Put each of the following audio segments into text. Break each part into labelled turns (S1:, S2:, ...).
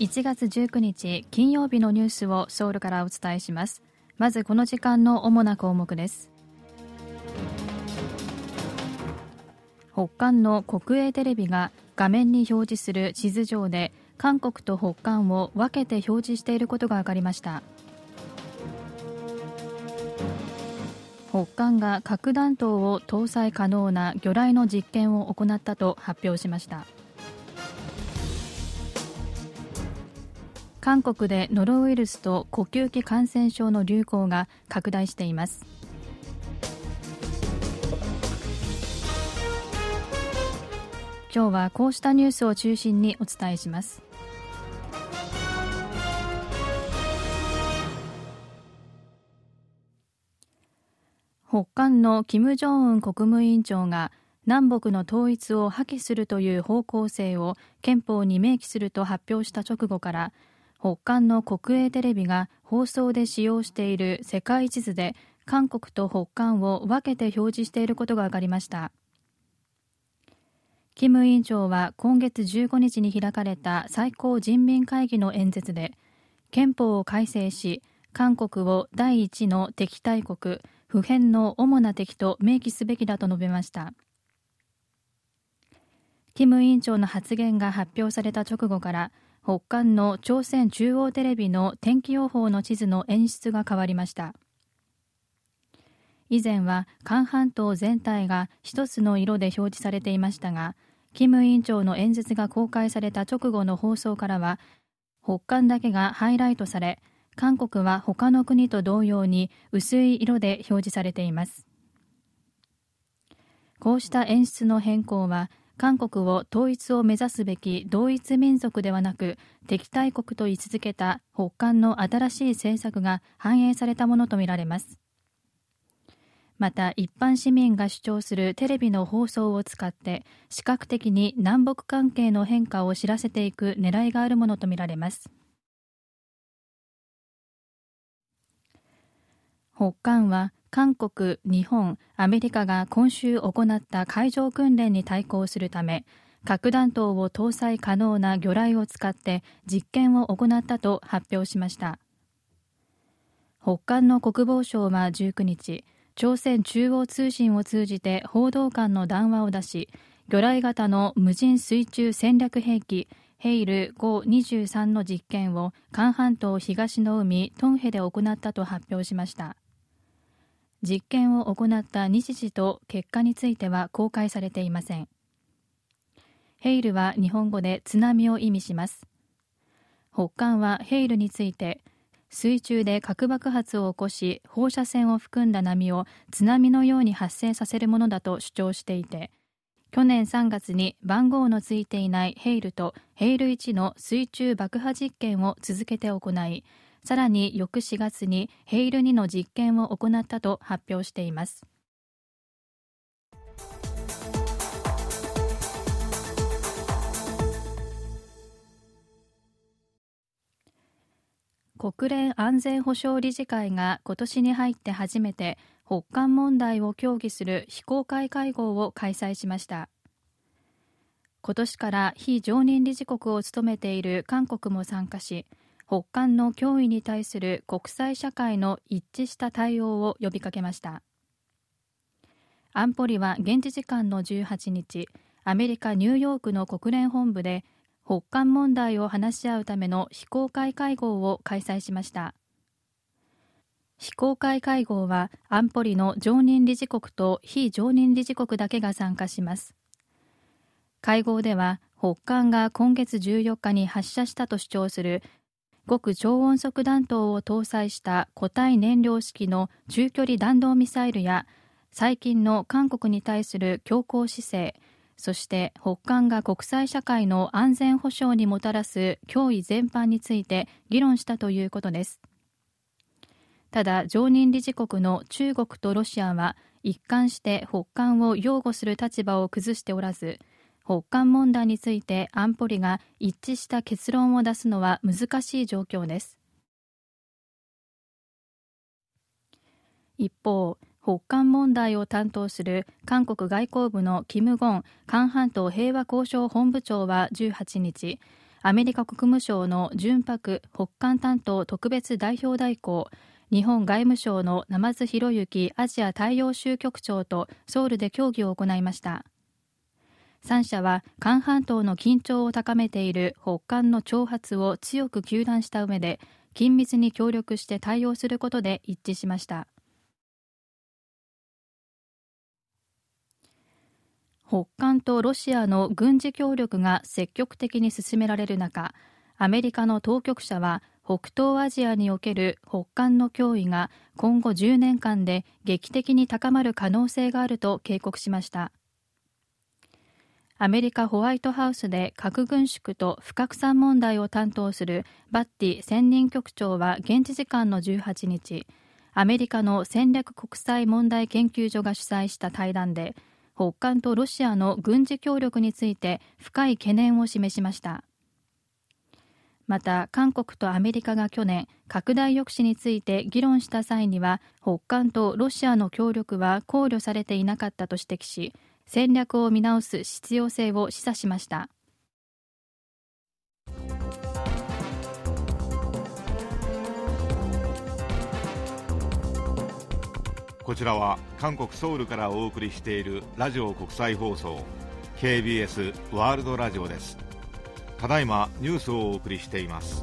S1: 1月19日金曜日のニュースをソウルからお伝えします。まずこの時間の主な項目です。北韓の国営テレビが画面に表示する地図上で韓国と北韓を分けて表示していることが分かりました。北韓が核弾頭を搭載可能な魚雷の実験を行ったと発表しました。韓国でノロウイルスと呼吸器感染症の流行が拡大しています。今日はこうしたニュースを中心にお伝えします。北韓の金正恩国務委員長が南北の統一を破棄するという方向性を憲法に明記すると発表した直後から北韓の国営テレビが放送で使用している世界地図で韓国と北韓を分けて表示していることが分かりました。キム委員長は今月15日に開かれた最高人民会議の演説で憲法を改正し韓国を第一の敵対国普遍の主な敵と明記すべきだと述べました。キム委員長の発言が発表された直後から北韓の朝鮮中央テレビの天気予報の地図の演出が変わりました。以前は韓半島全体が一つの色で表示されていましたがキム委員長の演説が公開された直後の放送からは北韓だけがハイライトされ韓国は他の国と同様に薄い色で表示されています。こうした演出の変更は韓国を統一を目指すべき同一民族ではなく敵対国と位置づけた北韓の新しい政策が反映されたものとみられます。また一般市民が主張するテレビの放送を使って視覚的に南北関係の変化を知らせていく狙いがあるものとみられます。北韓は韓国、日本、アメリカが今週行った海上訓練に対抗するため核弾頭を搭載可能な魚雷を使って実験を行ったと発表しました。北韓の国防省は19日朝鮮中央通信を通じて報道官の談話を出し魚雷型の無人水中戦略兵器ヘイル523の実験を韓半島東の海トンヘで行ったと発表しました。実験を行った日時と結果については公開されていません。ヘイルは日本語で津波を意味します。北韓はヘイルについて水中で核爆発を起こし放射線を含んだ波を津波のように発生させるものだと主張していて去年3月に番号のついていないヘイルとヘイル1の水中爆破実験を続けて行いさらに翌4月にヘイル2の実験を行ったと発表しています。国連安全保障理事会が今年に入って初めて北韓問題を協議する非公開会合を開催しました。今年から非常任理事国を務めている韓国も参加し北韓の脅威に対する国際社会の一致した対応を呼びかけました。安保理は現地時間の18日アメリカ・ニューヨークの国連本部で北韓問題を話し合うための非公開会合を開催しました。非公開会合は安保理の常任理事国と非常任理事国だけが参加します。会合では北韓が今月14日に発射したと主張する極超音速弾頭を搭載した固体燃料式の中距離弾道ミサイルや最近の韓国に対する強硬姿勢そして北韓が国際社会の安全保障にもたらす脅威全般について議論したということです。ただ常任理事国の中国とロシアは一貫して北韓を擁護する立場を崩しておらず北韓問題について安保理が一致した結論を出すのは難しい状況です。一方北韓問題を担当する韓国外交部のキム・ゴン韓半島平和交渉本部長は18日アメリカ国務省の純白北韓担当特別代表代行日本外務省の生津博之アジア太陽州局長とソウルで協議を行いました。3者は韓半島の緊張を高めている北韓の挑発を強く糾弾した上で緊密に協力して対応することで一致しました。北韓とロシアの軍事協力が積極的に進められる中アメリカの当局者は北東アジアにおける北韓の脅威が今後10年間で劇的に高まる可能性があると警告しました。アメリカホワイトハウスで核軍縮と不拡散問題を担当するバッティ専任局長は現地時間の18日アメリカの戦略国際問題研究所が主催した対談で北韓とロシアの軍事協力について深い懸念を示しました。また韓国とアメリカが去年拡大抑止について議論した際には北韓とロシアの協力は考慮されていなかったと指摘し戦略を見直す必要性を示唆しました。
S2: こちらは韓国ソウルからお送りしているラジオ国際放送 KBS ワールドラジオです。ただいまニュースをお送りしています。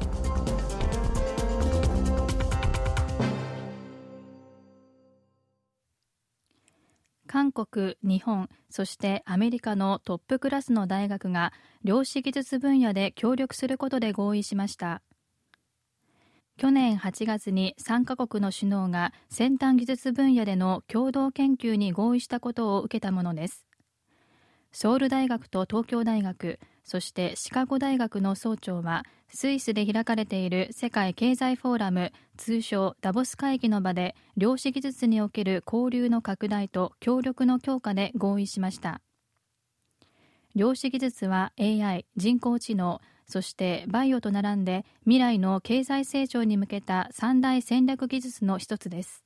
S1: 韓国、日本、そしてアメリカのトップクラスの大学が量子技術分野で協力することで合意しました。去年8月に3カ国の首脳が先端技術分野での共同研究に合意したことを受けたものです。ソウル大学と東京大学そしてシカゴ大学の総長はスイスで開かれている世界経済フォーラム通称ダボス会議の場で量子技術における交流の拡大と協力の強化で合意しました。量子技術は AI 人工知能そしてバイオと並んで未来の経済成長に向けた三大戦略技術の一つです。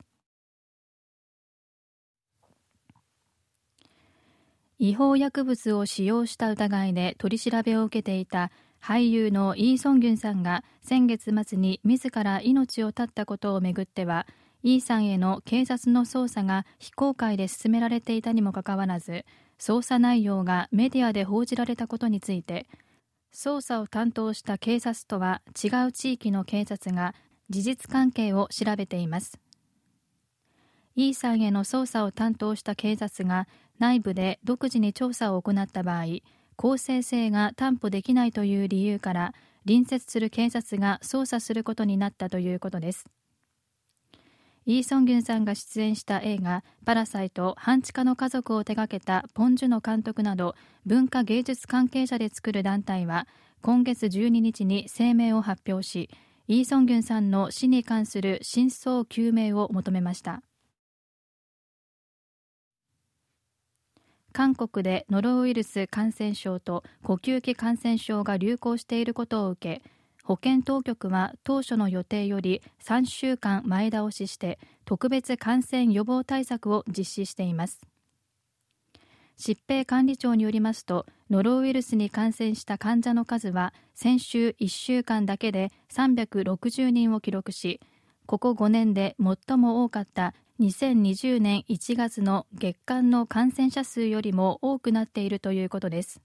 S1: 違法薬物を使用した疑いで取り調べを受けていた俳優のイ・ソンギュンさんが先月末に自ら命を絶ったことをめぐってはイさんへの警察の捜査が非公開で進められていたにもかかわらず捜査内容がメディアで報じられたことについて捜査を担当した警察とは違う地域の警察が事実関係を調べています。イーさんへの捜査を担当した警察が内部で独自に調査を行った場合公正性が担保できないという理由から隣接する警察が捜査することになったということです。イー・ソンギュンさんが出演した映画「パラサイト半地下の家族」を手掛けたポン・ジュノ監督など文化芸術関係者で作る団体は今月12日に声明を発表しイー・ソンギュンさんの死に関する真相究明を求めました。韓国でノロウイルス感染症と呼吸器感染症が流行していることを受け保健当局は当初の予定より3週間前倒しして特別感染予防対策を実施しています。疾病管理庁によりますとノロウイルスに感染した患者の数は先週1週間だけで360人を記録しここ5年で最も多かった2020年1月の月間の感染者数よりも多くなっているということです。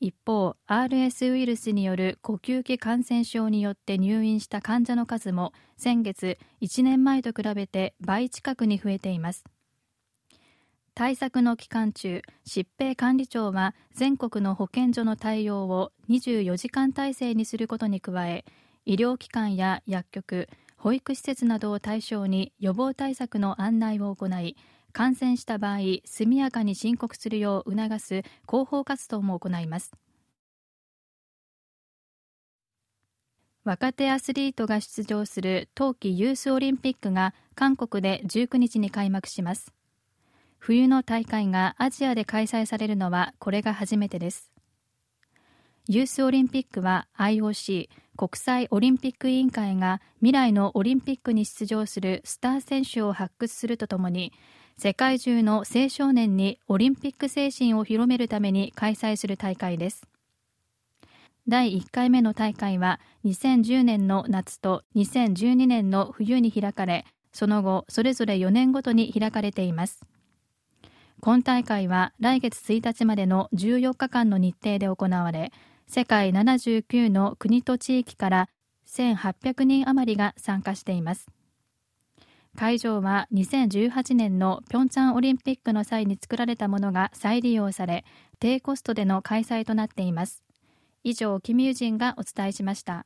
S1: 一方 RS ウイルスによる呼吸器感染症によって入院した患者の数も先月1年前と比べて倍近くに増えています。対策の期間中疾病管理庁は全国の保健所の対応を24時間体制にすることに加え医療機関や薬局保育施設などを対象に予防対策の案内を行い感染した場合速やかに申告するよう促す広報活動も行います。若手アスリートが出場する冬季ユースオリンピックが韓国で19日に開幕します。冬の大会がアジアで開催されるのはこれが初めてです。ユースオリンピックは IOC 国際オリンピック委員会が未来のオリンピックに出場するスター選手を発掘するとともに世界中の青少年にオリンピック精神を広めるために開催する大会です。第1回目の大会は2010年の夏と2012年の冬に開かれその後それぞれ4年ごとに開かれています。今大会は来月1日までの14日間の日程で行われ世界79の国と地域から1800人余りが参加しています。会場は2018年のピョンチャンオリンピックの際に作られたものが再利用され低コストでの開催となっています。以上キム・ユジンがお伝えしました。